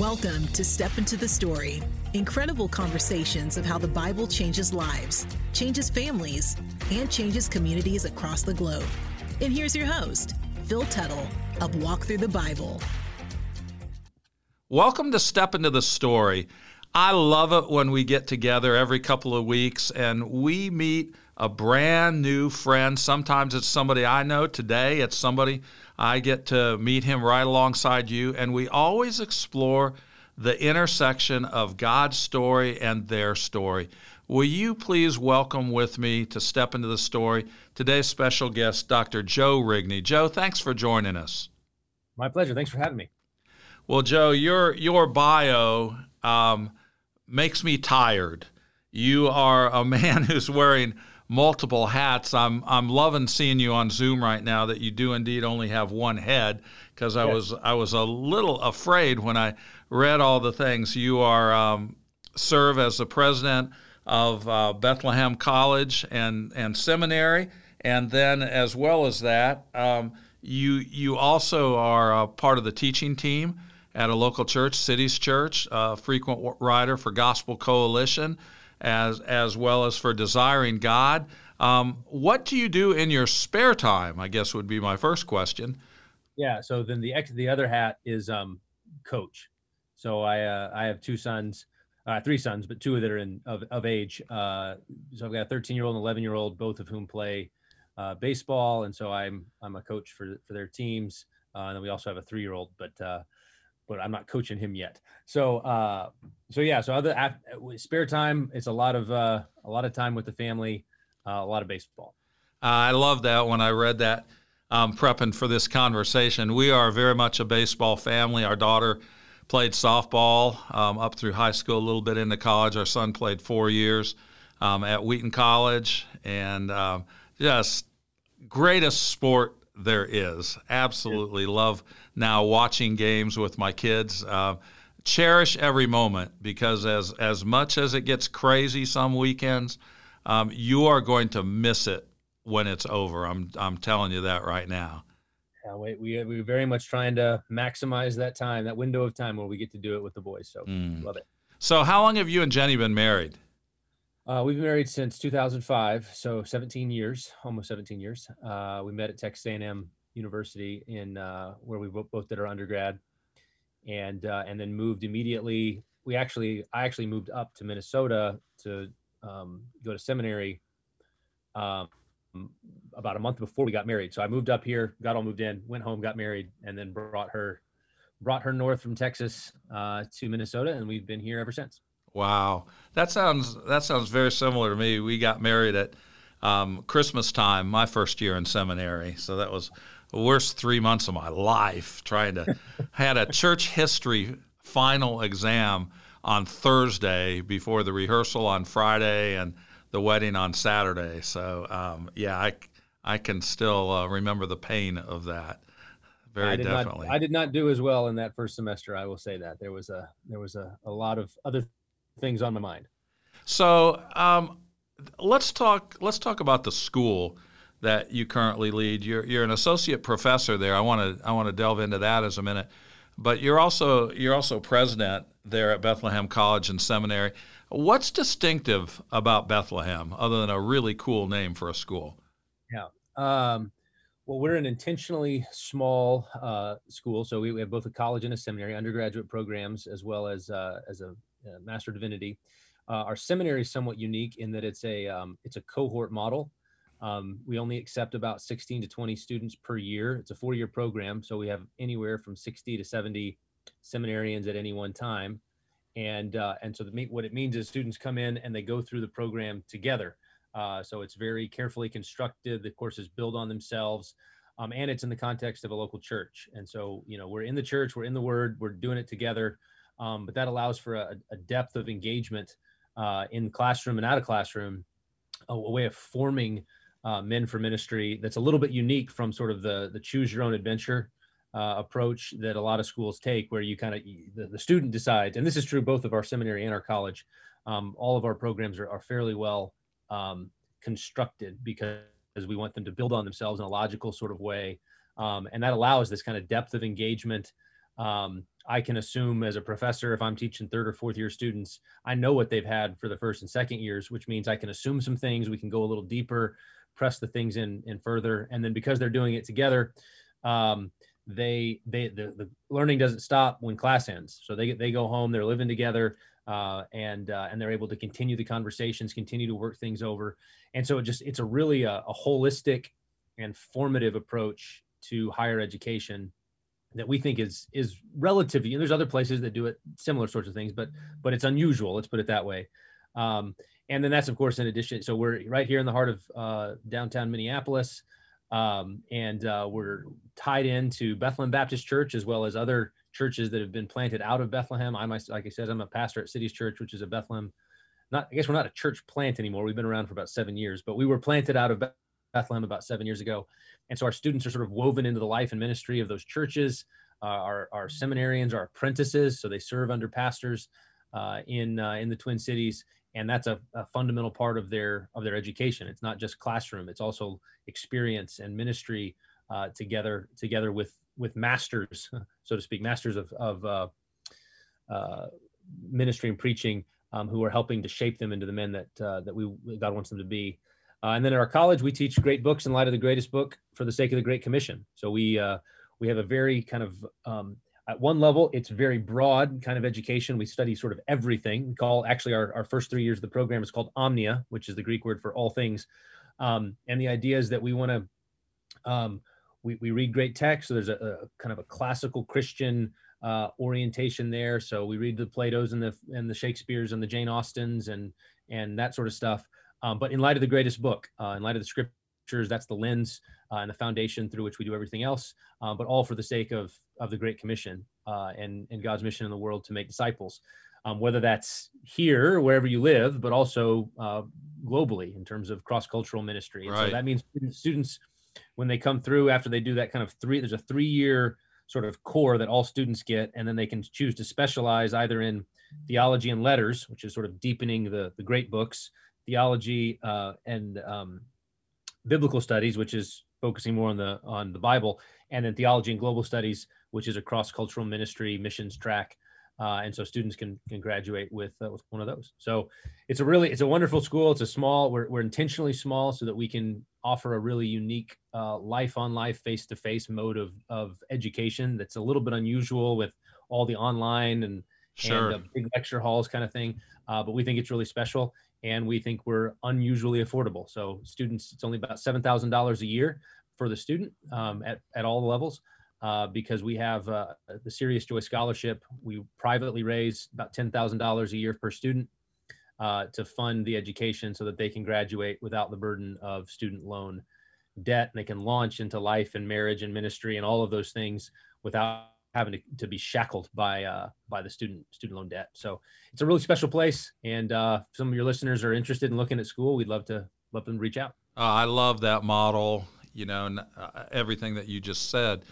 Welcome to Step Into the Story. Incredible conversations of how the Bible changes lives, changes families, and changes communities across the globe. And here's your host, Phil Tuttle of Walk Through the Bible. Welcome to Step Into the Story. I love it when we get together every couple of weeks and we meet a brand new friend. Sometimes it's somebody I know. Today it's somebody I get to meet him right alongside you. And we always explore the intersection of God's story and their story. Will you please welcome with me to step into the story today's special guest, Dr. Joe Rigney. Joe, thanks for joining us. My pleasure. Thanks for having me. Well, Joe, your your bio um, makes me tired. You are a man who's wearing multiple hats. I'm I'm loving seeing you on Zoom right now that you do indeed only have one head because I was I was a little afraid when I read all the things. You are um, serve as the president of uh, Bethlehem College and and Seminary, and then as well as that, um, you you also are a part of the teaching team at a local church, Cities Church, a frequent writer for Gospel Coalition as as well as for desiring God. Um, what do you do in your spare time? I guess would be my first question. Yeah. So then the the other hat is um, coach. So I uh, I have two sons, uh, three sons, but two that are in of, of age. Uh, so I've got a 13 year old and 11 year old, both of whom play uh, baseball, and so I'm I'm a coach for for their teams. Uh, and then we also have a three year old, but uh, but I'm not coaching him yet. So, uh, so yeah. So other spare time, it's a lot of uh, a lot of time with the family, uh, a lot of baseball. I love that when I read that um, prepping for this conversation. We are very much a baseball family. Our daughter played softball um, up through high school, a little bit into college. Our son played four years um, at Wheaton College, and um, just greatest sport there is. Absolutely love now watching games with my kids. Uh, cherish every moment because as as much as it gets crazy some weekends, um, you are going to miss it when it's over. I'm I'm telling you that right now. Yeah, we we we're very much trying to maximize that time, that window of time where we get to do it with the boys. So mm. love it. So how long have you and Jenny been married? Uh, we've been married since 2005, so 17 years, almost 17 years. Uh, we met at Texas A&M University in uh, where we both did our undergrad, and uh, and then moved immediately. We actually, I actually moved up to Minnesota to um, go to seminary um, about a month before we got married. So I moved up here, got all moved in, went home, got married, and then brought her brought her north from Texas uh, to Minnesota, and we've been here ever since. Wow, that sounds that sounds very similar to me. We got married at um, Christmas time, my first year in seminary, so that was worst three months of my life trying to had a church history final exam on Thursday before the rehearsal on Friday and the wedding on Saturday. So um, yeah, I I can still uh, remember the pain of that. Very I definitely. Not, I did not do as well in that first semester. I will say that there was a there was a, a lot of other things on my mind. So um, let's talk let's talk about the school that you currently lead. You're you're an associate professor there. I want to I want to delve into that as a minute. But you're also you're also president there at Bethlehem College and Seminary. What's distinctive about Bethlehem other than a really cool name for a school? Yeah. Um, well, we're an intentionally small uh, school, so we, we, have both a college and a seminary, undergraduate programs, as well as uh, as a, a Master Divinity. Uh, our seminary is somewhat unique in that it's a um, it's a cohort model. Um, we only accept about 16 to 20 students per year. It's a four-year program, so we have anywhere from 60 to 70 seminarians at any one time. And uh, and so the, what it means is students come in and they go through the program together. Uh, so it's very carefully constructed. The courses build on themselves, um, and it's in the context of a local church. And so you know we're in the church, we're in the Word, we're doing it together. Um, but that allows for a, a depth of engagement uh, in classroom and out of classroom, a, a way of forming uh, men for ministry that's a little bit unique from sort of the the choose your own adventure uh, approach that a lot of schools take, where you kind of the, the, student decides, and this is true both of our seminary and our college. Um, all of our programs are, are fairly well um, constructed because we want them to build on themselves in a logical sort of way, um, and that allows this kind of depth of engagement Um, I can assume as a professor, if I'm teaching third or fourth year students, I know what they've had for the first and second years, which means I can assume some things. We can go a little deeper, press the things in in further, and then because they're doing it together, um, they they the, the learning doesn't stop when class ends. So they they go home, they're living together, uh, and uh, and they're able to continue the conversations, continue to work things over, and so it just it's a really a, a holistic and formative approach to higher education that we think is is relatively and there's other places that do it similar sorts of things but but it's unusual let's put it that way. Um, and then that's of course in addition so we're right here in the heart of uh, downtown minneapolis. Um, and uh, we're tied into bethlehem baptist church as well as other churches that have been planted out of bethlehem. I like i said i'm a pastor at cities church which is a bethlehem not i guess we're not a church plant anymore. We've been around for about seven years but we were planted out of bethlehem about seven years ago. And so our students are sort of woven into the life and ministry of those churches. Uh, our, our seminarians are apprentices, so they serve under pastors uh, in uh, in the Twin Cities, and that's a, a, fundamental part of their of their education. It's not just classroom; it's also experience and ministry uh, together together with with masters, so to speak, masters of of uh, uh, ministry and preaching, um, who are helping to shape them into the men that that we God wants them to be. Uh, and then at our college, we teach great books in light of the greatest book for the sake of the Great Commission. So we uh, we have a very kind of um, at one level, it's very broad kind of education. We study sort of everything. We call actually our, our first three years of the program is called Omnia, which is the Greek word for all things. Um, and the idea is that we want to um, we, we read great text. So there's a, a kind of a classical Christian uh, orientation there. So we read the Plato's and the and the Shakespeare's and the Jane Austens and and that sort of stuff. Um, but in light of the greatest book, uh, in light of the scriptures, that's the lens uh, and the foundation through which we do everything else. Uh, but all for the sake of of the Great Commission uh, and and God's mission in the world to make disciples. Um, whether that's here, wherever you live, but also uh, globally in terms of cross cultural ministry. Right. So that means students, when they come through after they do that kind of three, there's a three year sort of core that all students get, and then they can choose to specialize either in theology and letters, which is sort of deepening the the great books, theology uh, and um, biblical studies, which is focusing more on the on the Bible, and then theology and global studies, which is a cross cultural ministry missions track. Uh, and so students can can graduate with uh, with one of those. So it's a really it's a wonderful school. It's a small. We're we're intentionally small so that we can offer a really unique uh, life on life face to face mode of of education that's a little bit unusual with all the online and sure. and big lecture halls kind of thing. Uh, but we think it's really special and we think we're unusually affordable. So students, it's only about seven thousand dollars a year for the student um, at at all levels. Uh, because we have uh, the Serious Joy Scholarship. We privately raise about $10,000 a year per student uh, to fund the education so that they can graduate without the burden of student loan debt. And they can launch into life and marriage and ministry and all of those things without having to, to be shackled by uh, by the student student loan debt. So it's a really special place, and uh, some of your listeners are interested in looking at school. We'd love to love them to reach out. Uh, I love that model. You know, and, uh, everything that you just said.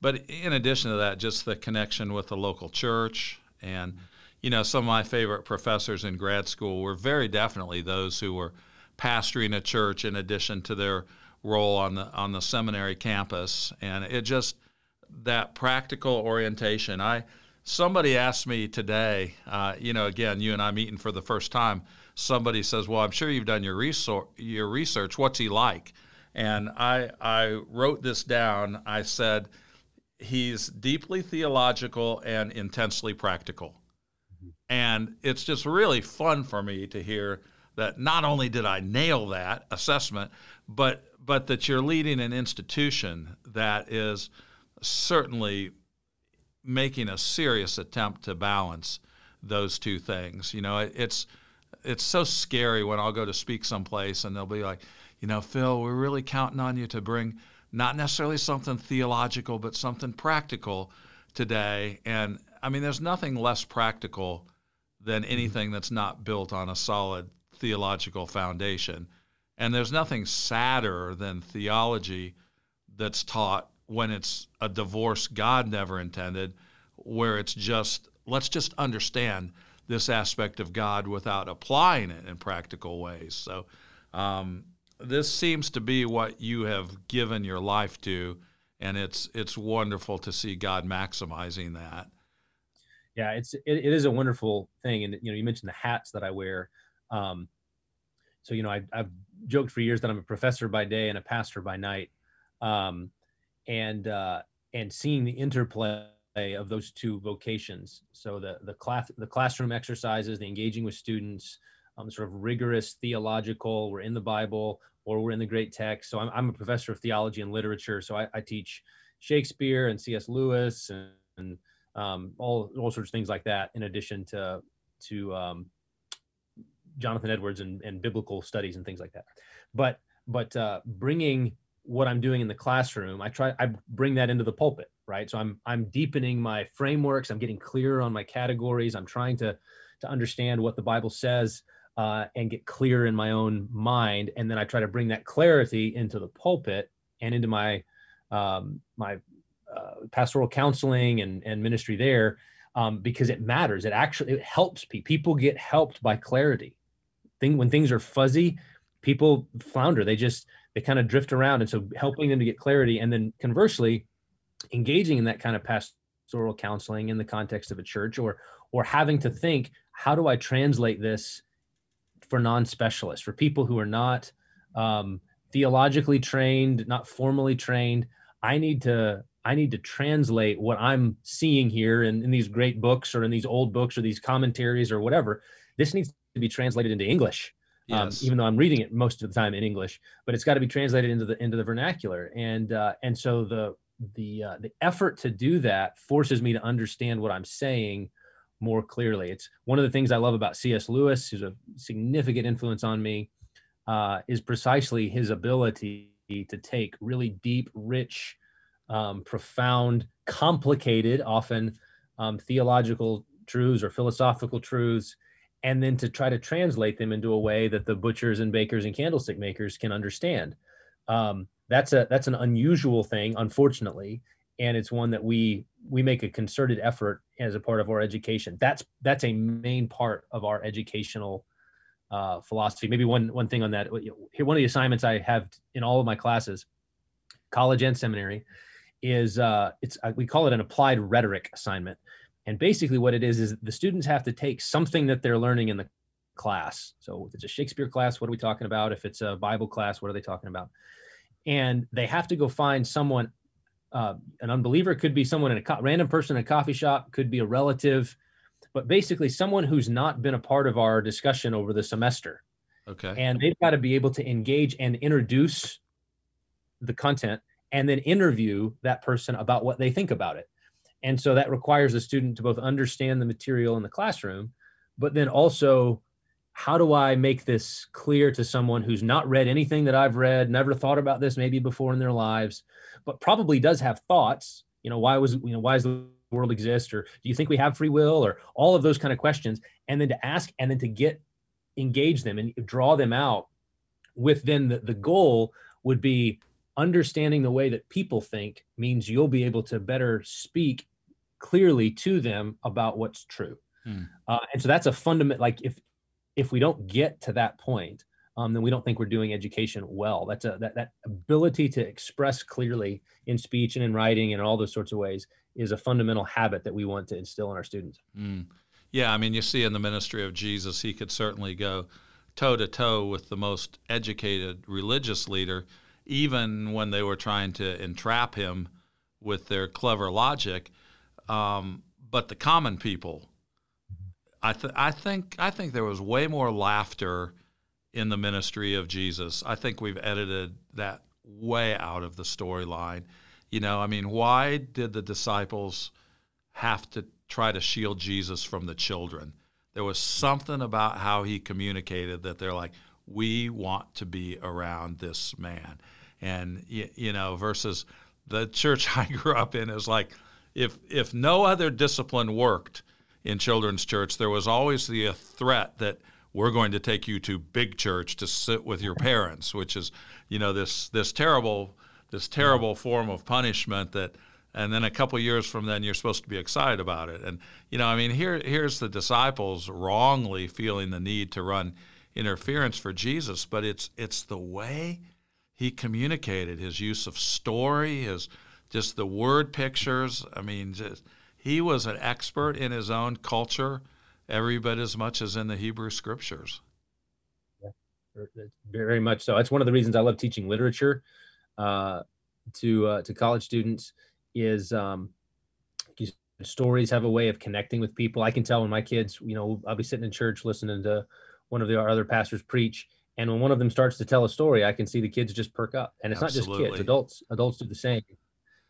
But in addition to that, just the connection with the local church and you know some of my favorite professors in grad school were very definitely those who were pastoring a church in addition to their role on the on the seminary campus and it just that practical orientation. I somebody asked me today, uh, you know, again, you and I meeting for the first time. Somebody says, "Well, I'm sure you've done your research. Your research. What's he like?" And I I wrote this down. I said, "He's deeply theological and intensely practical." And it's just really fun for me to hear that not only did I nail that assessment, but but that you're leading an institution that is certainly making a serious attempt to balance those two things. You know, it, it's it's so scary when I'll go to speak someplace and they'll be like, you know, Phil, we're really counting on you to bring not necessarily something theological, but something practical today. And I mean, there's nothing less practical than mm-hmm. anything that's not built on a solid theological foundation. And there's nothing sadder than theology that's taught when it's a divorce God never intended, where it's just, let's just understand this aspect of God without applying it in practical ways. So, um, this seems to be what you have given your life to, and it's it's wonderful to see God maximizing that. Yeah, it's it, it is a wonderful thing, and you know, you mentioned the hats that I wear. Um, so you know, I, I've joked for years that I'm a professor by day and a pastor by night, um, and uh, and seeing the interplay of those two vocations. So the the class the classroom exercises, the engaging with students, um, sort of rigorous theological. We're in the Bible or we're in the great text. So I'm, I'm a professor of theology and literature. So I, I teach Shakespeare and C.S. Lewis and, and um, all all sorts of things like that. In addition to to um, Jonathan Edwards and, and biblical studies and things like that. But but uh, bringing what I'm doing in the classroom, I try I bring that into the pulpit, right? So I'm I'm deepening my frameworks. I'm getting clearer on my categories. I'm trying to to understand what the Bible says uh, and get clear in my own mind, and then I try to bring that clarity into the pulpit and into my um, my uh, pastoral counseling and and ministry there um, because it matters. It actually it helps people. People get helped by clarity thing when things are fuzzy people flounder they just they kind of drift around and so helping them to get clarity and then conversely engaging in that kind of pastoral counseling in the context of a church or or having to think how do i translate this for non-specialists for people who are not um, theologically trained not formally trained i need to i need to translate what i'm seeing here in, in these great books or in these old books or these commentaries or whatever this needs to be translated into English. Um, yes. Um, even though I'm reading it most of the time in English, but it's got to be translated into the into the vernacular, and uh, and so the the uh, the effort to do that forces me to understand what I'm saying more clearly. It's one of the things I love about C.S. Lewis, who's a significant influence on me, uh, is precisely his ability to take really deep, rich, um, profound, complicated, often um, theological truths or philosophical truths and then to try to translate them into a way that the butchers and bakers and candlestick makers can understand. Um, that's a that's an unusual thing, unfortunately, and it's one that we we make a concerted effort as a part of our education. That's that's a main part of our educational uh, philosophy. Maybe one one thing on that. Here, one of the assignments I have in all of my classes, college and seminary, is uh, it's we call it an applied rhetoric assignment and basically, what it is is the students have to take something that they're learning in the class. So if it's a Shakespeare class, what are we talking about? If it's a Bible class, what are they talking about? And they have to go find someone. Uh, an unbeliever could be someone in a co- random person in a coffee shop, could be a relative, but basically someone who's not been a part of our discussion over the semester. Okay. And they've got to be able to engage and introduce the content and then interview that person about what they think about it. And so that requires the student to both understand the material in the classroom, but then also how do I make this clear to someone who's not read anything that I've read, never thought about this maybe before in their lives, but probably does have thoughts, you know, why was, you know, why does the world exist? Or do you think we have free will or all of those kind of questions? And then to ask and then to get engage them and draw them out with then the, the goal would be understanding the way that people think means you'll be able to better speak clearly to them about what's true. Hmm. Uh, and so that's a fundamental, like if, if we don't get to that point, um, then we don't think we're doing education well. That's a, that, that ability to express clearly in speech and in writing and all those sorts of ways is a fundamental habit that we want to instill in our students. Mm. Yeah, I mean, you see in the ministry of Jesus, he could certainly go toe to toe with the most educated religious leader even when they were trying to entrap him with their clever logic. Um, but the common people, I, th- I think I think there was way more laughter in the ministry of Jesus. I think we've edited that way out of the storyline. You know, I mean, why did the disciples have to try to shield Jesus from the children? There was something about how he communicated that they're like, we want to be around this man and you know versus the church I grew up in is like if if no other discipline worked in children's church, there was always the uh, threat that we're going to take you to big church to sit with your parents, which is you know this this terrible this terrible form of punishment that and then a couple years from then you're supposed to be excited about it. And you know i mean here here's the disciples wrongly feeling the need to run interference for jesus but it's it's the way he communicated his use of story, his just the word pictures. I mean, just, he was an expert in his own culture, every bit as much as in the Hebrew scriptures. Yeah, very much so. That's one of the reasons I love teaching literature uh, to uh, to college students. Is um, stories have a way of connecting with people. I can tell when my kids, you know, I'll be sitting in church listening to one of the other pastors preach, and when one of them starts to tell a story, I can see the kids just perk up. And it's Absolutely. not just kids; adults adults do the same.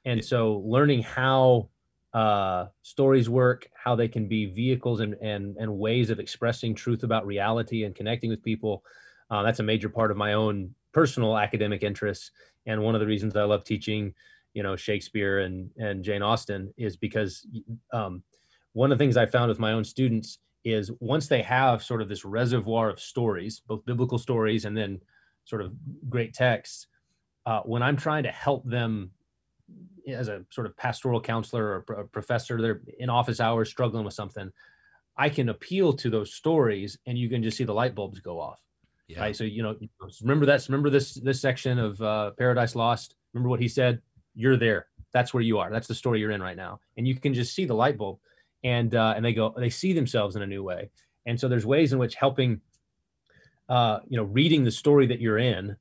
And so, learning how uh, stories work, how they can be vehicles and, and, and ways of expressing truth about reality and connecting with people. Uh, that's a major part of my own personal academic interests. And one of the reasons I love teaching, you know, Shakespeare and, and Jane Austen is because um, one of the things I found with my own students is once they have sort of this reservoir of stories, both biblical stories and then sort of great texts, uh, when I'm trying to help them as a sort of pastoral counselor or a professor, they're in office hours struggling with something. I can appeal to those stories, and you can just see the light bulbs go off. Yeah. Right. So you know, remember that. Remember this this section of uh, Paradise Lost. Remember what he said. You're there. That's where you are. That's the story you're in right now, and you can just see the light bulb, and uh, and they go. They see themselves in a new way, and so there's ways in which helping, uh, you know, reading the story that you're in,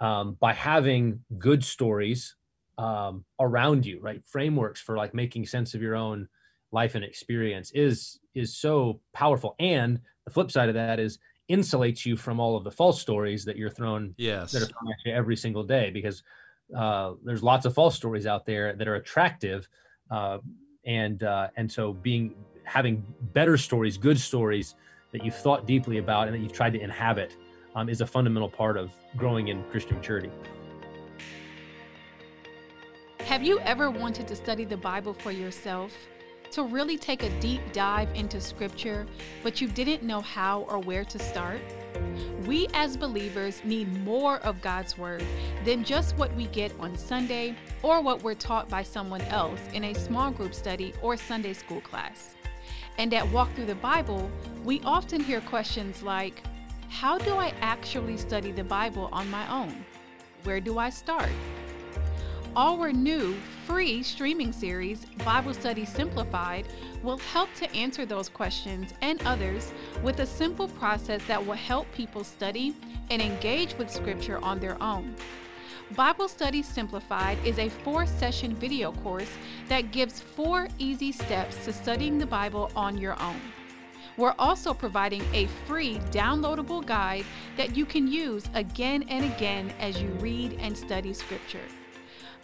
um, by having good stories um, around you, right? Frameworks for like making sense of your own life and experience is is so powerful. And the flip side of that is insulates you from all of the false stories that you're thrown yes that are thrown at you every single day because uh, there's lots of false stories out there that are attractive uh, and uh, and so being having better stories good stories that you've thought deeply about and that you've tried to inhabit um, is a fundamental part of growing in christian maturity have you ever wanted to study the Bible for yourself? To really take a deep dive into Scripture, but you didn't know how or where to start? We as believers need more of God's Word than just what we get on Sunday or what we're taught by someone else in a small group study or Sunday school class. And at Walk Through the Bible, we often hear questions like How do I actually study the Bible on my own? Where do I start? Our new free streaming series, Bible Study Simplified, will help to answer those questions and others with a simple process that will help people study and engage with Scripture on their own. Bible Study Simplified is a four session video course that gives four easy steps to studying the Bible on your own. We're also providing a free downloadable guide that you can use again and again as you read and study Scripture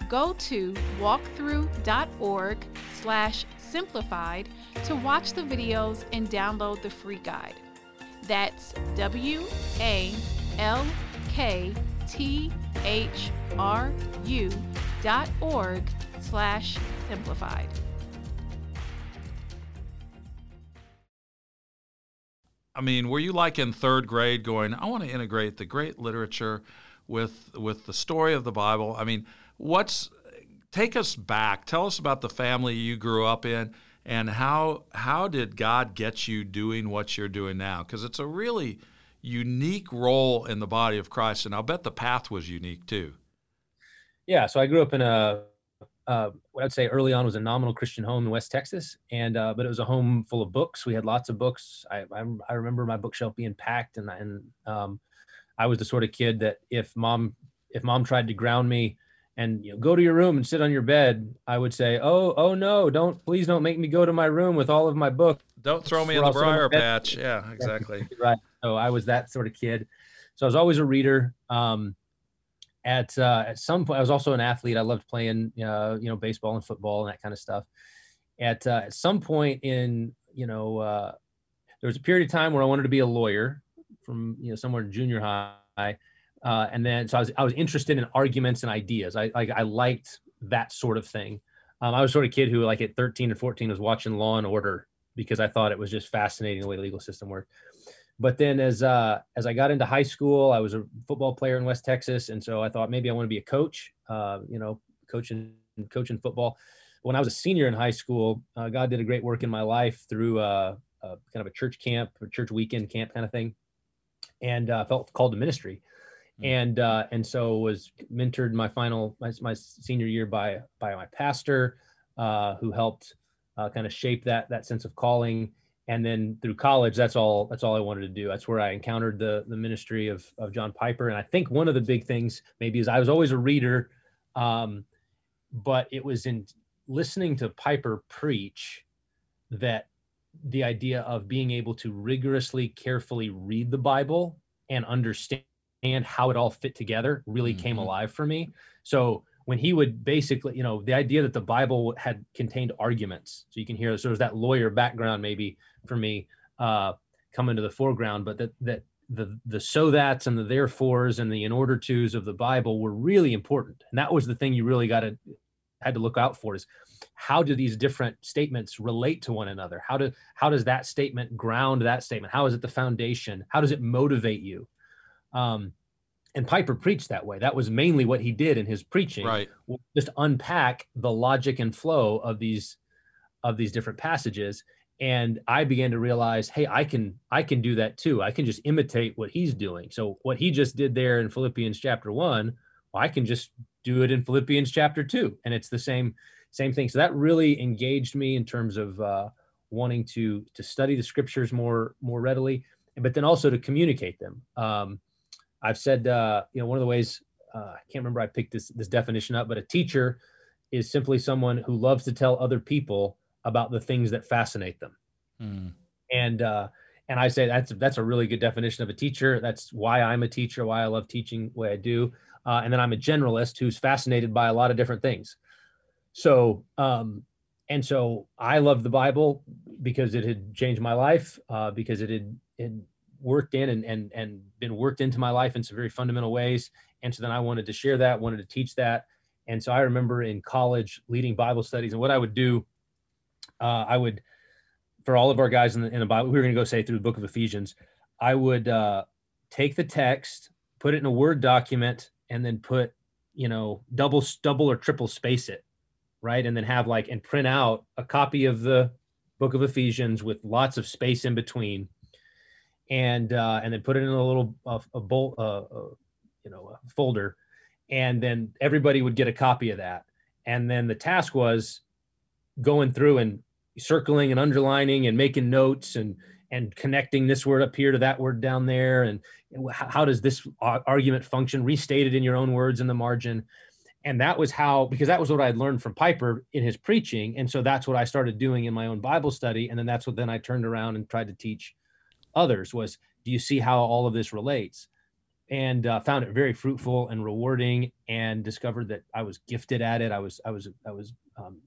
go to walkthru.org slash simplified to watch the videos and download the free guide. That's W A L K T H R U dot org slash simplified. I mean, were you like in third grade going, I want to integrate the great literature with with the story of the Bible? I mean, what's take us back. Tell us about the family you grew up in and how how did God get you doing what you're doing now? Because it's a really unique role in the body of Christ, and I'll bet the path was unique too. Yeah, so I grew up in a uh, what I'd say early on was a nominal Christian home in West Texas, and uh, but it was a home full of books. We had lots of books. I I, I remember my bookshelf being packed, and and um, I was the sort of kid that if mom if mom tried to ground me, and you know, go to your room and sit on your bed, I would say, "Oh, oh no, don't please don't make me go to my room with all of my books. Don't throw me in the briar patch." Yeah, exactly. right. So I was that sort of kid. So I was always a reader. Um, at uh, at some point, I was also an athlete. I loved playing, uh, you know, baseball and football and that kind of stuff. At uh, at some point in, you know, uh, there was a period of time where I wanted to be a lawyer from, you know, somewhere in junior high uh, and then so I was I was interested in arguments and ideas. I like I liked that sort of thing. Um, I was sort of a kid who like at 13 and 14 was watching Law and Order because I thought it was just fascinating the way the legal system worked. But then as uh, as I got into high school, I was a football player in West Texas, and so I thought maybe I want to be a coach. Uh, you know, coaching coaching football. When I was a senior in high school, uh, God did a great work in my life through uh, kind of a church camp, a church weekend camp kind of thing, and uh, felt called to ministry and uh, and so was mentored my final my, my senior year by by my pastor uh, who helped uh, kind of shape that that sense of calling. And then through college that's all that's all i wanted to do. That's where i encountered the the ministry of of john piper. And i think one of the big things maybe is i was always a reader um, but it was in listening to piper preach that the idea of being able to rigorously carefully read the bible and understand how it all fit together really mm-hmm. came alive for me so when he would basically, you know, the idea that the Bible had contained arguments. So you can hear so there's that lawyer background maybe for me uh, come into the foreground, but that that the the so that's and the therefores and the in order tos of the Bible were really important. And that was the thing you really got to had to look out for is how do these different statements relate to one another? How do how does that statement ground that statement? How is it the foundation? How does it motivate you? Um, and Piper preached that way. That was mainly what he did in his preaching. Right. Just unpack the logic and flow of these of these different passages. And I began to realize, hey, I can I can do that too. I can just imitate what he's doing. So what he just did there in Philippians chapter one, well, I can just do it in Philippians chapter two, and it's the same same thing. So that really engaged me in terms of uh, wanting to to study the scriptures more more readily, but then also to communicate them. Um, I've said, uh, you know, one of the ways uh, I can't remember I picked this this definition up, but a teacher is simply someone who loves to tell other people about the things that fascinate them. Mm. And uh, and I say that's that's a really good definition of a teacher. That's why I'm a teacher, why I love teaching the way I do. Uh, and then I'm a generalist who's fascinated by a lot of different things. So um, and so I love the Bible because it had changed my life, uh, because it had, it worked in and, and, and been worked into my life in some very fundamental ways. And so then I wanted to share that, wanted to teach that. And so I remember in college leading Bible studies and what I would do, uh, I would, for all of our guys in the, in the Bible, we were going to go say through the book of Ephesians, I would uh, take the text, put it in a Word document, and then put, you know, double, double or triple space it, right? And then have like, and print out a copy of the book of Ephesians with lots of space in between and uh, and then put it in a little a bolt, uh, uh, you know, a folder, and then everybody would get a copy of that. And then the task was going through and circling and underlining and making notes and and connecting this word up here to that word down there. And how does this argument function? Restated in your own words in the margin. And that was how because that was what i had learned from piper in his preaching. And so that's what i started doing in my own bible study. And then that's what then i turned around and tried to teach others was do you see how all of this relates? And uh, found it very fruitful and rewarding and discovered that i was gifted at it. I was i was i was um,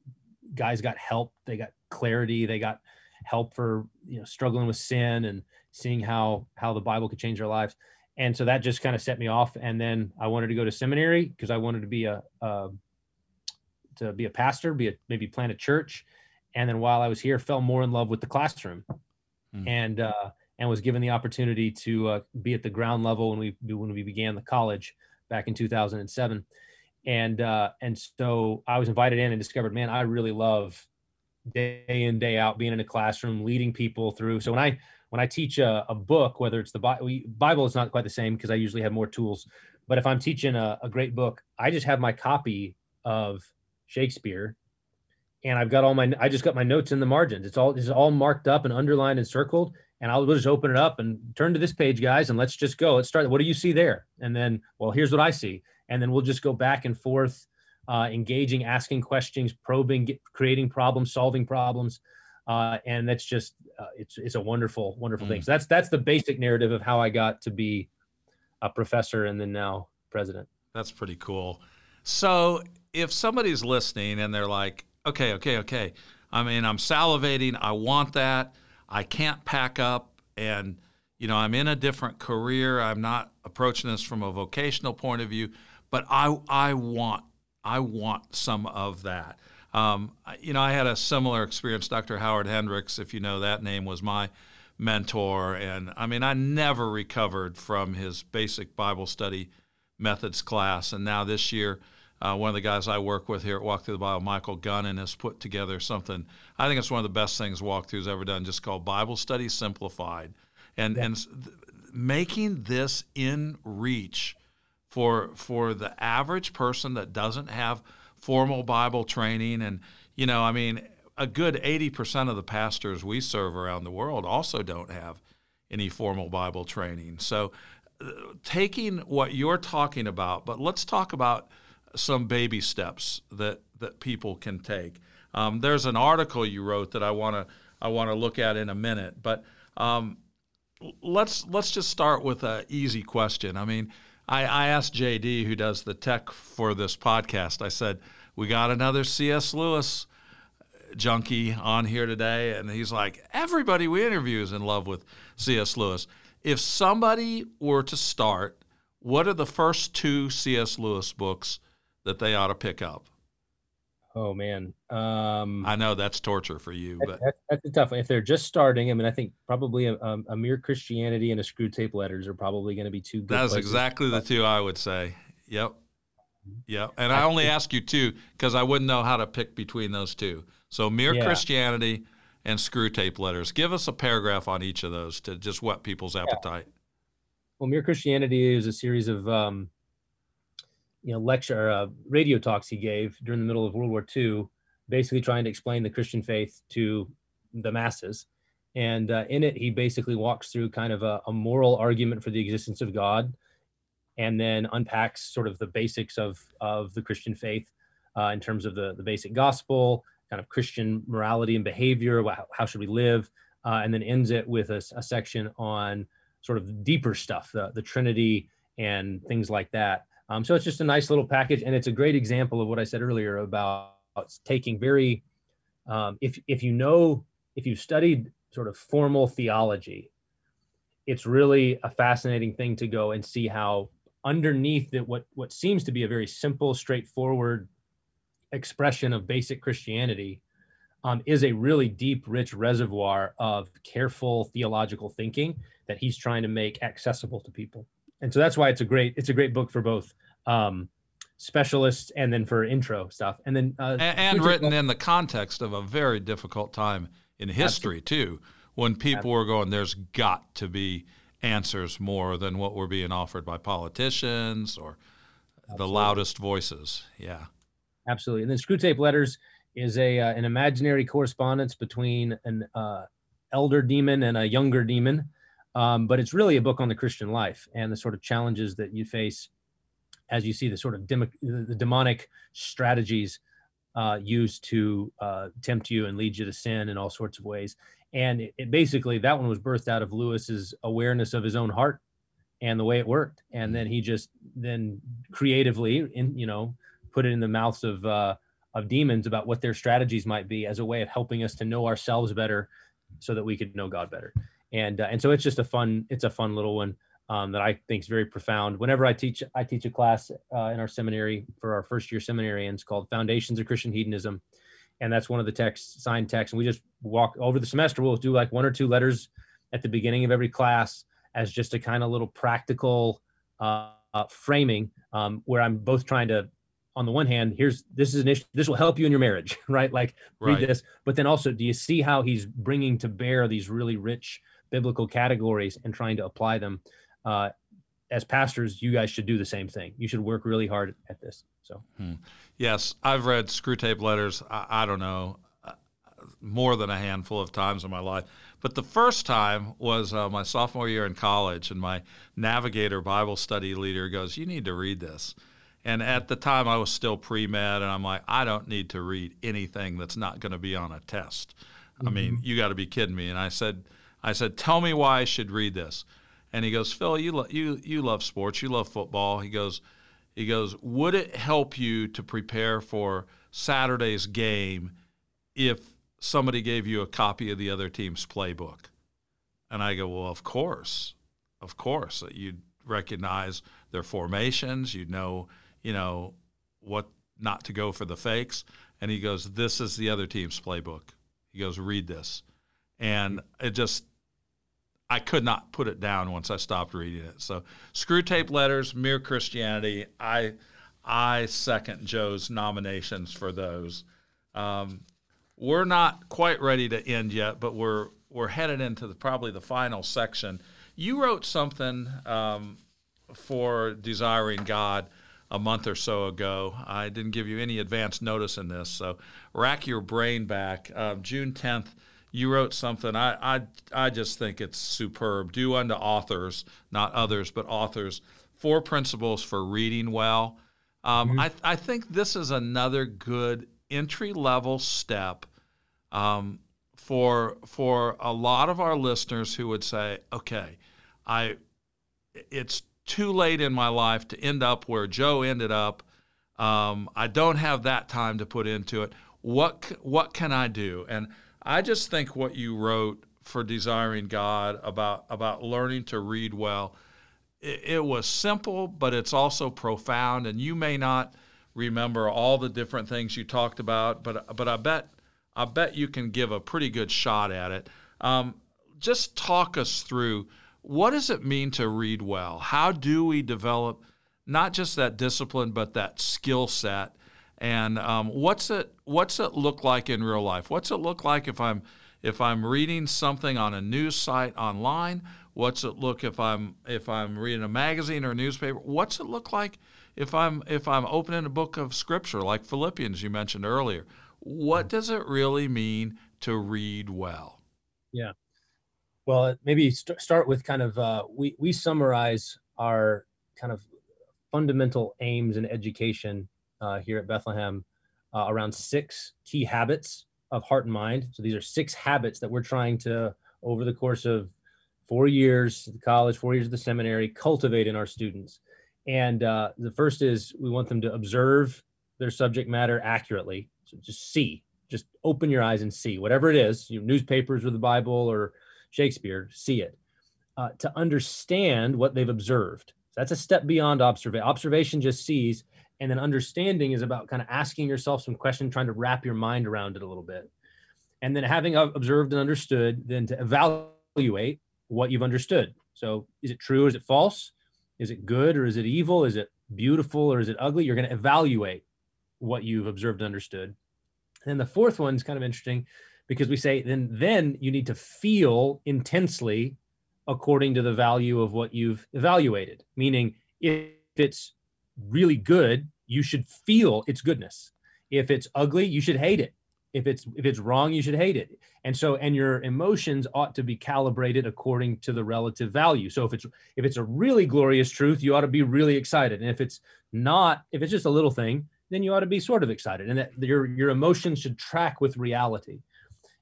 guys got help. They got clarity. They got help for you know struggling with sin and seeing how how the bible could change their lives. And so that just kind of set me off. And then i wanted to go to seminary because i wanted to be a, a to be a pastor be a maybe plant a church. And then while i was here fell more in love with the classroom. Mm. and uh and was given the opportunity to uh, be at the ground level when we when we began the college back in 2007 and uh, and so I was invited in and discovered man I really love day in day out being in a classroom leading people through. So when I when I teach a, a book whether it's the Bible Bible is not quite the same because I usually have more tools but if I'm teaching a, a great book I just have my copy of Shakespeare and I've got all my I just got my notes in the margins. It's all it's all marked up and underlined and circled and I'll just open it up and turn to this page, guys, and let's just go. Let's start. What do you see there? And then, well, here's what I see. And then we'll just go back and forth, uh, engaging, asking questions, probing, get, creating problems, solving problems. Uh, and that's just uh, it's it's a wonderful, wonderful mm. thing. So that's that's the basic narrative of how I got to be a professor and then now president. That's pretty cool. So if somebody's listening and they're like, okay, okay, okay, I mean, I'm salivating, I want that I can't pack up and you know I'm in a different career. I'm not approaching this from a vocational point of view, but I I want I want some of that. Um, you know, I had a similar experience. Dr. Howard Hendricks, if you know that name, was my mentor, and I mean, I never recovered from his basic Bible study methods class. And now this year, uh, one of the guys I work with here at Walk Through the Bible, Michael Gunnan, has put together something. I think it's one of the best things Walk Through's ever done, just called Bible Study Simplified, and yeah. and th- making this in reach for for the average person that doesn't have formal Bible training. And you know, I mean, a good eighty percent of the pastors we serve around the world also don't have any formal Bible training. So, uh, taking what you're talking about, but let's talk about some baby steps that that people can take. Um, there's an article you wrote that I want to I want to look at in a minute, but um, let's let's just start with an easy question. I mean, I, I asked JD, who does the tech for this podcast, I said, We got another C.S. Lewis junkie on here today. And he's like, Everybody we interview is in love with C.S. Lewis. If somebody were to start, what are the first two C.S. Lewis books that they ought to pick up? Oh man, um, I know that's torture for you, that, but that, that's a tough one. If they're just starting, I mean, I think probably a, a, a mere Christianity and a Screwtape Letters are probably going to be two. That's exactly the two I would say. Yep, mm-hmm. yep. And I only ask you two because I wouldn't know how to pick between those two. So mere yeah. Christianity and Screwtape Letters. Give us a paragraph on each of those to just whet people's appetite. Yeah. Well, mere Christianity is a series of um, you know lecture uh, radio talks he gave during the middle of World War II, basically trying to explain the Christian faith to the masses. And uh, in it, he basically walks through kind of a, a, moral argument for the existence of God, and then unpacks sort of the basics of of the Christian faith uh, in terms of the the basic gospel, kind of Christian morality and behavior. How, how should we live? Uh, and then ends it with a, a section on sort of deeper stuff, the the Trinity and things like that. Um, so it's just a nice little package, and it's a great example of what I said earlier about taking very, um, if if you know if you've studied sort of formal theology, it's really a fascinating thing to go and see how underneath it, what what seems to be a very simple, straightforward expression of basic Christianity um, is a really deep, rich reservoir of careful theological thinking that he's trying to make accessible to people and so that's why it's a great it's a great book for both um, specialists and then for intro stuff and then uh, and, and written in the context of a very difficult time in history Absolutely. too when people Absolutely. were going there's got to be answers more than what were being offered by politicians or Absolutely. the loudest voices yeah Absolutely. And then Screwtape Letters is a uh, an imaginary correspondence between an uh, elder demon and a younger demon um, but it's really a book on the Christian life and the sort of challenges that you face as you see the sort of dem- the demonic strategies uh, used to uh, tempt you and lead you to sin in all sorts of ways. And it, it, basically that one was birthed out of Lewis's awareness of his own heart and the way it worked, and then he just then creatively, in you know, put it in the mouths of uh, of demons about what their strategies might be as a way of helping us to know ourselves better, so that we could know God better and uh, and so it's just a fun it's a fun little one um, that I think is very profound. Whenever I teach, I teach a class uh, in our seminary for our first year seminarians called Foundations of Christian Hedonism, and that's one of the texts, signed texts. And we just walk over the semester. We'll do like one or two letters at the beginning of every class as just a kind of little practical uh, uh, framing um, where I'm both trying to on the one hand, here's this is an issue. This will help you in your marriage, right? Like read right. this, but then also, do you see how he's bringing to bear these really rich biblical categories and trying to apply them. Uh, as pastors, you guys should do the same thing. You should work really hard at this. So, hmm. yes, I've read Screwtape Letters. I, I don't know uh, more than a handful of times in my life. But the first time was uh, my sophomore year in college, and my navigator Bible study leader goes, "You need to read this." And at the time, I was still pre med, and I'm like, I don't need to read anything that's not going to be on a test. Mm-hmm. I mean, you got to be kidding me. And I said, I said, "Tell me why I should read this." And he goes, "Phil, you lo- you you love sports, you love football." He goes, he goes, "Would it help you to prepare for Saturday's game if somebody gave you a copy of the other team's playbook?" And I go, "Well, of course, of course. You'd recognize their formations. You'd know, you know, what not to go for the fakes." And he goes, "This is the other team's playbook." He goes, "Read this." And it just I could not put it down once I stopped reading it. So Screwtape Letters, Mere Christianity, I I second Joe's nominations for those. Um, we're not quite ready to end yet, but we're we're headed into the, probably the final section. You wrote something um, for desiring God a month or so ago. I didn't give you any advance notice in this, so rack your brain back. Um, June 10th, you wrote something. I, I, I just think it's superb. Do unto authors, not others, but authors, four principles for reading well. Um, mm-hmm. I, I think this is another good entry level step um, for for a lot of our listeners who would say, okay, I it's too late in my life to end up where Joe ended up. Um, I don't have that time to put into it. What what can I do? And I just think what you wrote for desiring God about about learning to read well, it, it was simple, but it's also profound. And you may not remember all the different things you talked about, but but I bet I bet you can give a pretty good shot at it. Um, just talk us through what does it mean to read well? How do we develop not just that discipline, but that skill set? And um, what's it what's it look like in real life? What's it look like if I'm if I'm reading something on a news site online? What's it look if I'm if I'm reading a magazine or a newspaper? What's it look like if I'm if I'm opening a book of scripture like Philippians you mentioned earlier? What does it really mean to read well? Yeah. Well, maybe st- start with kind of uh, we we summarize our kind of fundamental aims in education uh, here at Bethlehem uh, around six key habits of heart and mind. So these are six habits that we're trying to over the course of four years at the college, four years at the seminary, cultivate in our students. And uh, the first is we want them to observe their subject matter accurately. So just see, just open your eyes and see whatever it is, your newspapers or the Bible or Shakespeare, see it, uh, to understand what they've observed. So that's a step beyond observation. Observation just sees, and then understanding is about kind of asking yourself some questions, trying to wrap your mind around it a little bit. And then having observed and understood, then to evaluate what you've understood. So is it true? Is it false? Is it good or is it evil? Is it beautiful or is it ugly? You're going to evaluate what you've observed and understood. And the fourth one is kind of interesting because we say then then you need to feel intensely according to the value of what you've evaluated meaning if it's really good you should feel its goodness. If it's ugly you should hate it. If it's if it's wrong you should hate it. And so and your emotions ought to be calibrated according to the relative value. So if it's if it's a really glorious truth you ought to be really excited. And if it's not if it's just a little thing then you ought to be sort of excited. And that your your emotions should track with reality.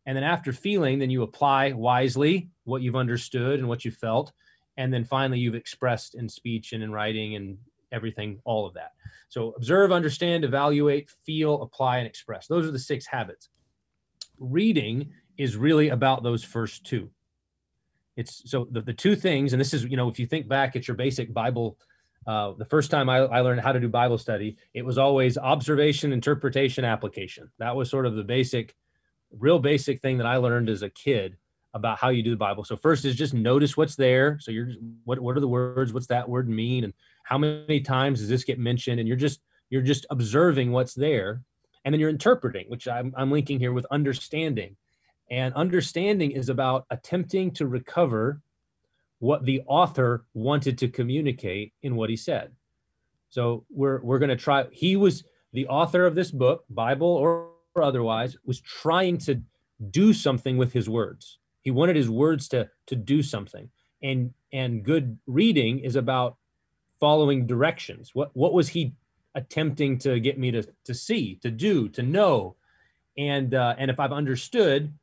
And then after feeling, then you apply wisely what you've understood and what you felt. And then finally, you've expressed in speech and in writing and everything, all of that. So observe, understand, evaluate, feel, apply, and express. Those are the six habits. Reading is really about those first two. It's so the, the two things, and this is, you know, if you think back at your basic Bible uh, the first time I, I, learned how to do Bible study, it was always observation, interpretation, application. That was sort of the basic real basic thing that I learned as a kid about how you do the Bible. So first is just notice what's there. So you're what what are the words? What's that word mean? And how many times does this get mentioned? And you're just you're just observing what's there, and then you're interpreting, which I'm I'm linking here with understanding. And understanding is about attempting to recover what the author wanted to communicate in what he said. So we're we're going to try. He was the author of this book, Bible or or otherwise, was trying to do something with his words. He wanted his words to to do something. And and good reading is about following directions. What what was he attempting to get me to to see, to do, to know? And uh, and if I've understood,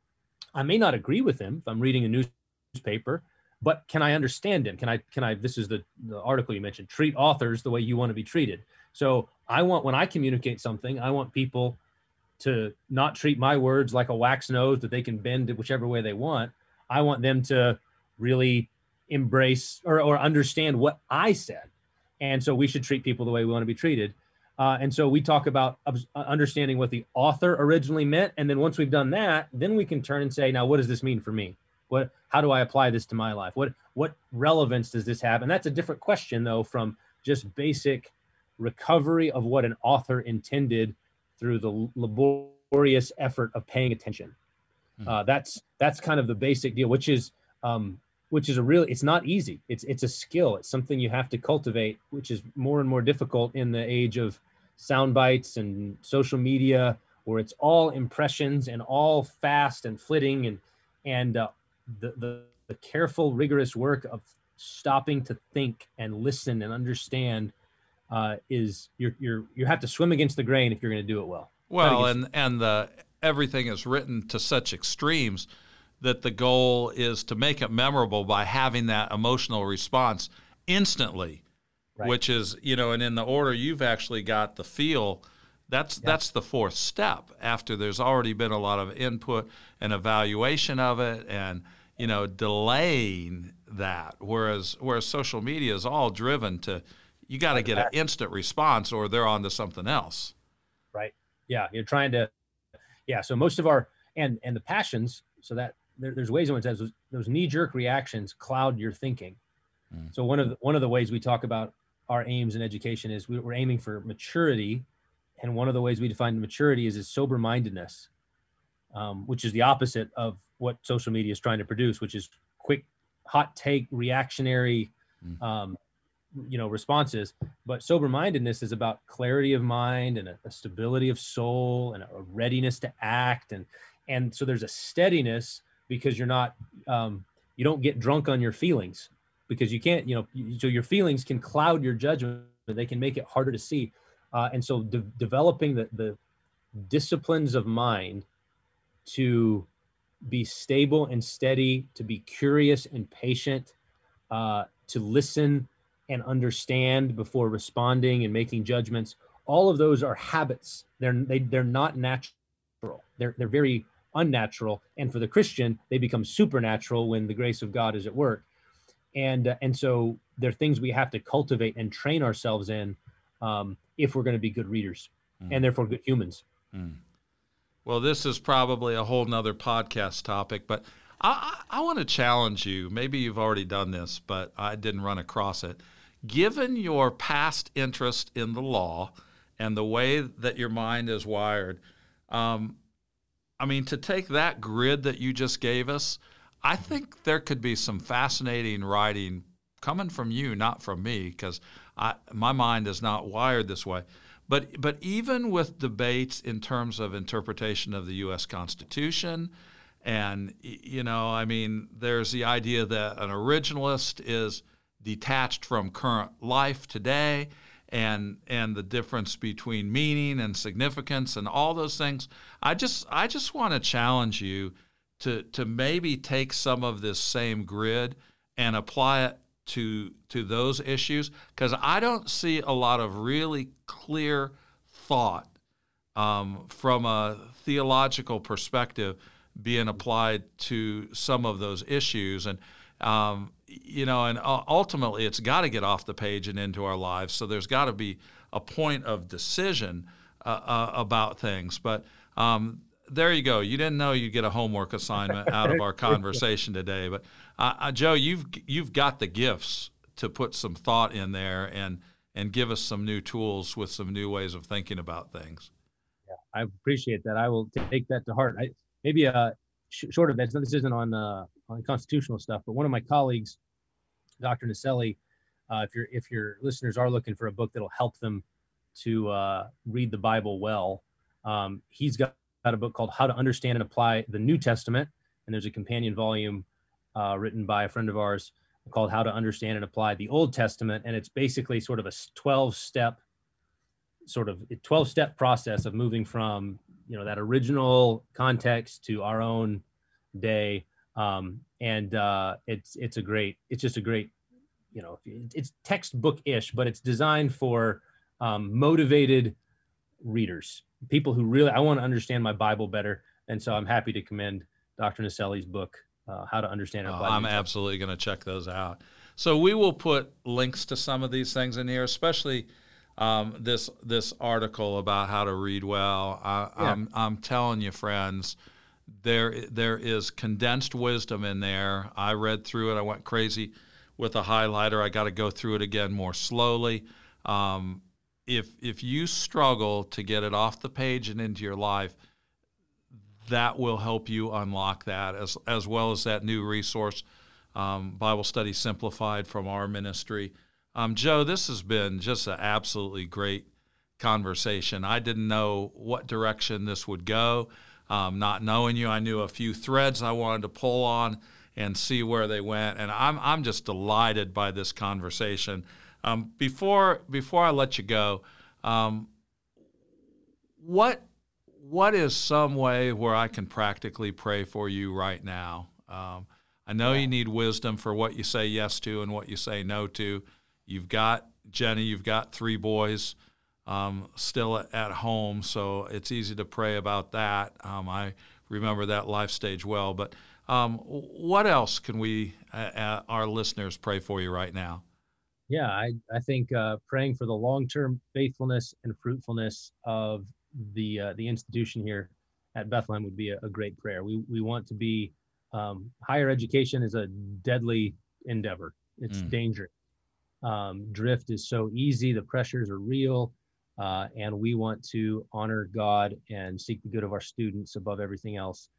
I may not agree with him if I'm reading a newspaper, but can I understand him? Can I can I? This is the the article you mentioned. Treat authors the way you want to be treated. So I want when I communicate something, I want people to not treat my words like a wax nose that they can bend whichever way they want. I want them to really embrace or, or understand what I said. And so we should treat people the way we want to be treated. Uh, and so we talk about uh, understanding what the author originally meant. And then once we've done that, then we can turn and say, now, what does this mean for me? What, how do I apply this to my life? What, what relevance does this have? And that's a different question though, from just basic recovery of what an author intended through the laborious effort of paying attention. Mm-hmm. Uh, that's that's kind of the basic deal, which is um, which is a really it's not easy. It's it's a skill. It's something you have to cultivate which is more and more difficult in the age of sound bites and social media where it's all impressions and all fast and flitting and and uh, the, the the careful rigorous work of stopping to think and listen and understand uh, is you're you're you have to swim against the grain if you're going to do it well. Well and and the everything is written to such extremes that the goal is to make it memorable by having that emotional response instantly, right. which is, you know, and in the order you've actually got the feel. That's yeah. that's the fourth step after there's already been a lot of input and evaluation of it and you know delaying that whereas whereas social media is all driven to you got to get an instant response or they're on to something else right yeah you're trying to yeah so most of our and and the passions so that there, there's ways in which those, those knee-jerk reactions cloud your thinking. Mm. So one of the, one of the ways we talk about our aims in education is we, we're aiming for maturity, and one of the ways we define maturity is is sober-mindedness, um, which is the opposite of what social media is trying to produce, which is quick, hot take, reactionary, mm. um, you know, responses. But sober-mindedness is about clarity of mind and a, a stability of soul and a readiness to act, and and so there's a steadiness because you're not um, you don't get drunk on your feelings because you can't you know so your feelings can cloud your judgment. They can make it harder to see. Uh, and so de- developing the, the disciplines of mind to be stable and steady to be curious and patient uh, to listen and understand before responding and making judgments all of those are habits. They're they, they're not natural. They're they're very unnatural and for the christian they become supernatural when the grace of god is at work and uh, and so they're things we have to cultivate and train ourselves in um, if we're going to be good readers mm. and therefore good humans mm. well this is probably a whole nother podcast topic but i, I want to challenge you maybe you've already done this but i didn't run across it given your past interest in the law and the way that your mind is wired um, I mean, to take that grid that you just gave us, I think there could be some fascinating writing coming from you, not from me, because my mind is not wired this way. But but even with debates in terms of interpretation of the U.S. Constitution, and you know, I mean, there's the idea that an originalist is detached from current life today and and the difference between meaning and significance and all those things. I just I just want to challenge you to to maybe take some of this same grid and apply it to to those issues because I don't see a lot of really clear thought um, from a theological perspective being applied to some of those issues and um, you know, and ultimately it's got to get off the page and into our lives. So there's got to be a point of decision uh, uh, about things. But um, there you go. You didn't know you'd get a homework assignment out of our conversation today. But uh, uh, Joe, you've you've got the gifts to put some thought in there and and give us some new tools with some new ways of thinking about things. Yeah, I appreciate that. I will take that to heart. I, maybe uh, sh- short of that, this isn't on uh, on constitutional stuff, but one of my colleagues, Dr. Naselli, uh, if your if your listeners are looking for a book that'll help them to uh, read the Bible well, um, he's got, got a book called How to Understand and Apply the New Testament, and there's a companion volume uh, written by a friend of ours called How to Understand and Apply the Old Testament, and it's basically sort of a 12 step sort of 12 step process of moving from you know that original context to our own day um, and uh, it's it's a great it's just a great you know it's textbook-ish but it's designed for um, motivated readers people who really i want to understand my bible better. And so i'm happy to commend dr naselli's book uh, how to understand it oh, i'm absolutely going to check those out. So we will put links to some of these things in here especially um, this this article about how to read well. I, yeah. I'm, I'm telling you friends there there is condensed wisdom in there. I read through it. I went crazy with a highlighter. I got to go through it again more slowly. Um, if if you struggle to get it off the page and into your life, that will help you unlock that as as well as that new resource um, Bible Study Simplified from our ministry. Um, Joe, this has been just an absolutely great conversation. I didn't know what direction this would go. Um, not knowing you, I knew a few threads I wanted to pull on and see where they went. And I'm, I'm just delighted by this conversation. Um, before, before I let you go, um, what, what is some way where I can practically pray for you right now? Um, I know you need wisdom for what you say yes to and what you say no to. You've got Jenny, you've got three boys um, still at home, so it's easy to pray about that. Um, I remember that life stage well. But um, what else can we, uh, our listeners, pray for you right now? Yeah, I, I think uh, praying for the long term faithfulness and fruitfulness of the uh, the institution here at Bethlehem would be a, a great prayer. We, we want to be um, higher education is a deadly endeavor. It's mm. dangerous. Um, drift is so easy. The pressures are real. Uh, and we want to honor God and seek the good of our students above everything else.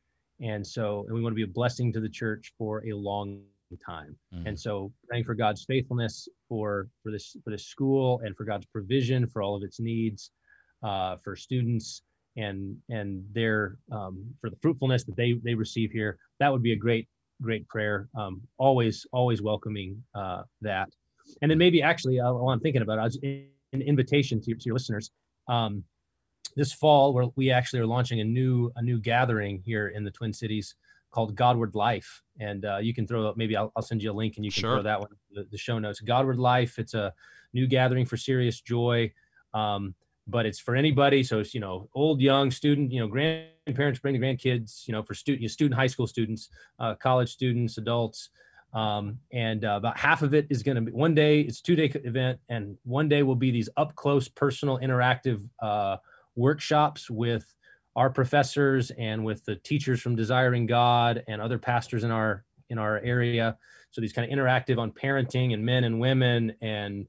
And so, and we want to be a blessing to the church for a long time. Mm. And so, praying for God's faithfulness for for this for this school and for God's provision for all of its needs uh, for students and and their um, for the fruitfulness that they they receive here. That would be a great great prayer. Um, always always welcoming uh, that. And then maybe actually, uh, while I'm thinking about it, I was an invitation to, to your listeners. Um, this fall, where we actually are launching a new a new gathering here in the Twin Cities called Godward Life, and uh, you can throw maybe I'll, I'll, send you a link and you can sure. throw that one the, the show notes. Godward Life. It's a new gathering for serious joy. Um, but it's for anybody. So it's, you know, old, young, student, you know, grandparents bring the grandkids, you know, for student, you know, student high school students, uh, college students, adults. Um, and uh, about half of it is going to be one day, it's two day event. And one day will be these up close, personal, interactive uh, workshops with our professors and with the teachers from Desiring God and other pastors in our in our area. So these kind of interactive on parenting and men and women and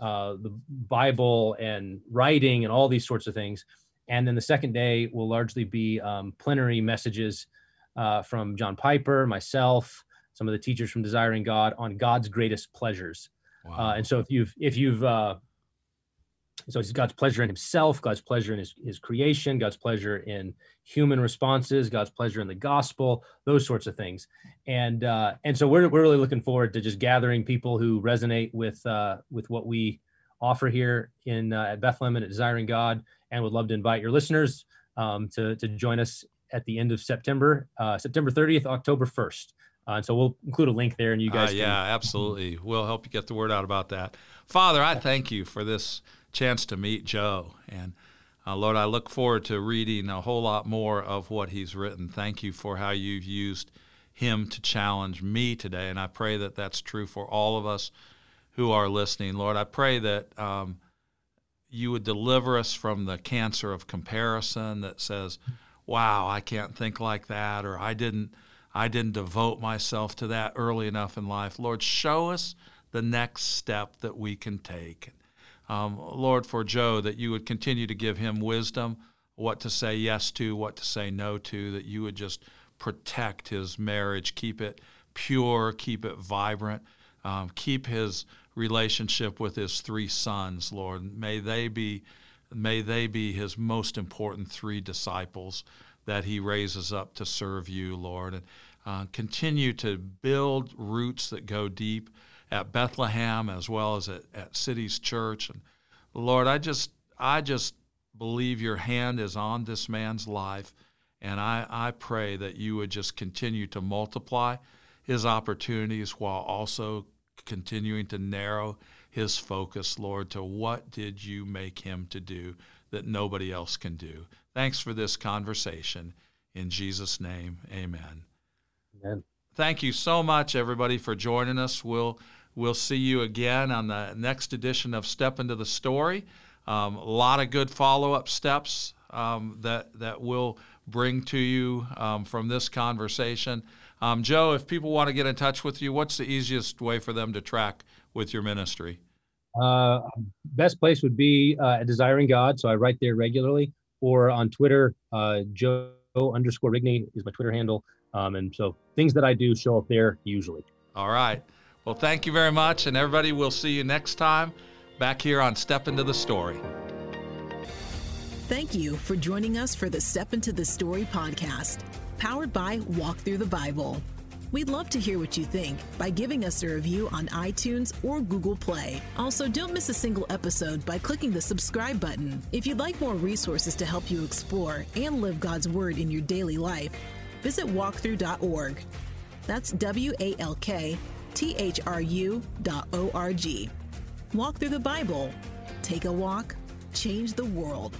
uh, the Bible and writing and all these sorts of things. And then the second day will largely be um, plenary messages uh, from John Piper, myself, some of the teachers from Desiring God on God's greatest pleasures. Wow. Uh, and so if you've if you've uh, so it's God's pleasure in Himself, God's pleasure in His His creation, God's pleasure in human responses, God's pleasure in the gospel, those sorts of things. And uh, and so we're we're really looking forward to just gathering people who resonate with uh, with what we offer here in uh, at Bethlehem and at Desiring God, and would love to invite your listeners um, to to join us at the end of September, uh, September 30th, October 1st. Uh, and so we'll include a link there, and you uh, guys. Uh, yeah, can... absolutely. We'll help you get the word out about that. Father, I thank you for this chance to meet Joe, and uh, Lord, I look forward to reading a whole lot more of what he's written. Thank you for how you've used him to challenge me today, and I pray that that's true for all of us who are listening. Lord, I pray that um, you would deliver us from the cancer of comparison that says, "Wow, I can't think like that," or "I didn't." I didn't devote myself to that early enough in life. Lord, show us the next step that we can take. Um, Lord, for Joe, that you would continue to give him wisdom, what to say yes to, what to say no to, that you would just protect his marriage, keep it pure, keep it vibrant, um, keep his relationship with his three sons, Lord. May they be, may they be his most important three disciples that he raises up to serve you, Lord. And uh, continue to build roots that go deep at Bethlehem as well as at, at Cities Church. And Lord, I just I just believe your hand is on this man's life. And I, I pray that you would just continue to multiply his opportunities while also continuing to narrow his focus, Lord, to what did you make him to do that nobody else can do. Thanks for this conversation. In Jesus' name, amen. Amen. Thank you so much, everybody, for joining us. We'll we'll see you again on the next edition of Step into the Story. Um, a lot of good follow-up steps um, that that we'll bring to you um, from this conversation. Um, Joe, if people want to get in touch with you, what's the easiest way for them to track with your ministry? Uh, best place would be uh, Desiring God. So I write there regularly or on Twitter, uh, Joe underscore Rigney is my Twitter handle. Um, and so things that I do show up there usually. All right. Well, thank you very much. And everybody, we'll see you next time back here on Step Into the Story. Thank you for joining us for the Step Into the Story podcast, powered by Walk Through the Bible. We'd love to hear what you think by giving us a review on iTunes or Google Play. Also, don't miss a single episode by clicking the subscribe button. If you'd like more resources to help you explore and live God's Word in your daily life, visit walkthru.org. That's W A L K T H R U dot O R G. Walk through the Bible. Take a walk, change the world.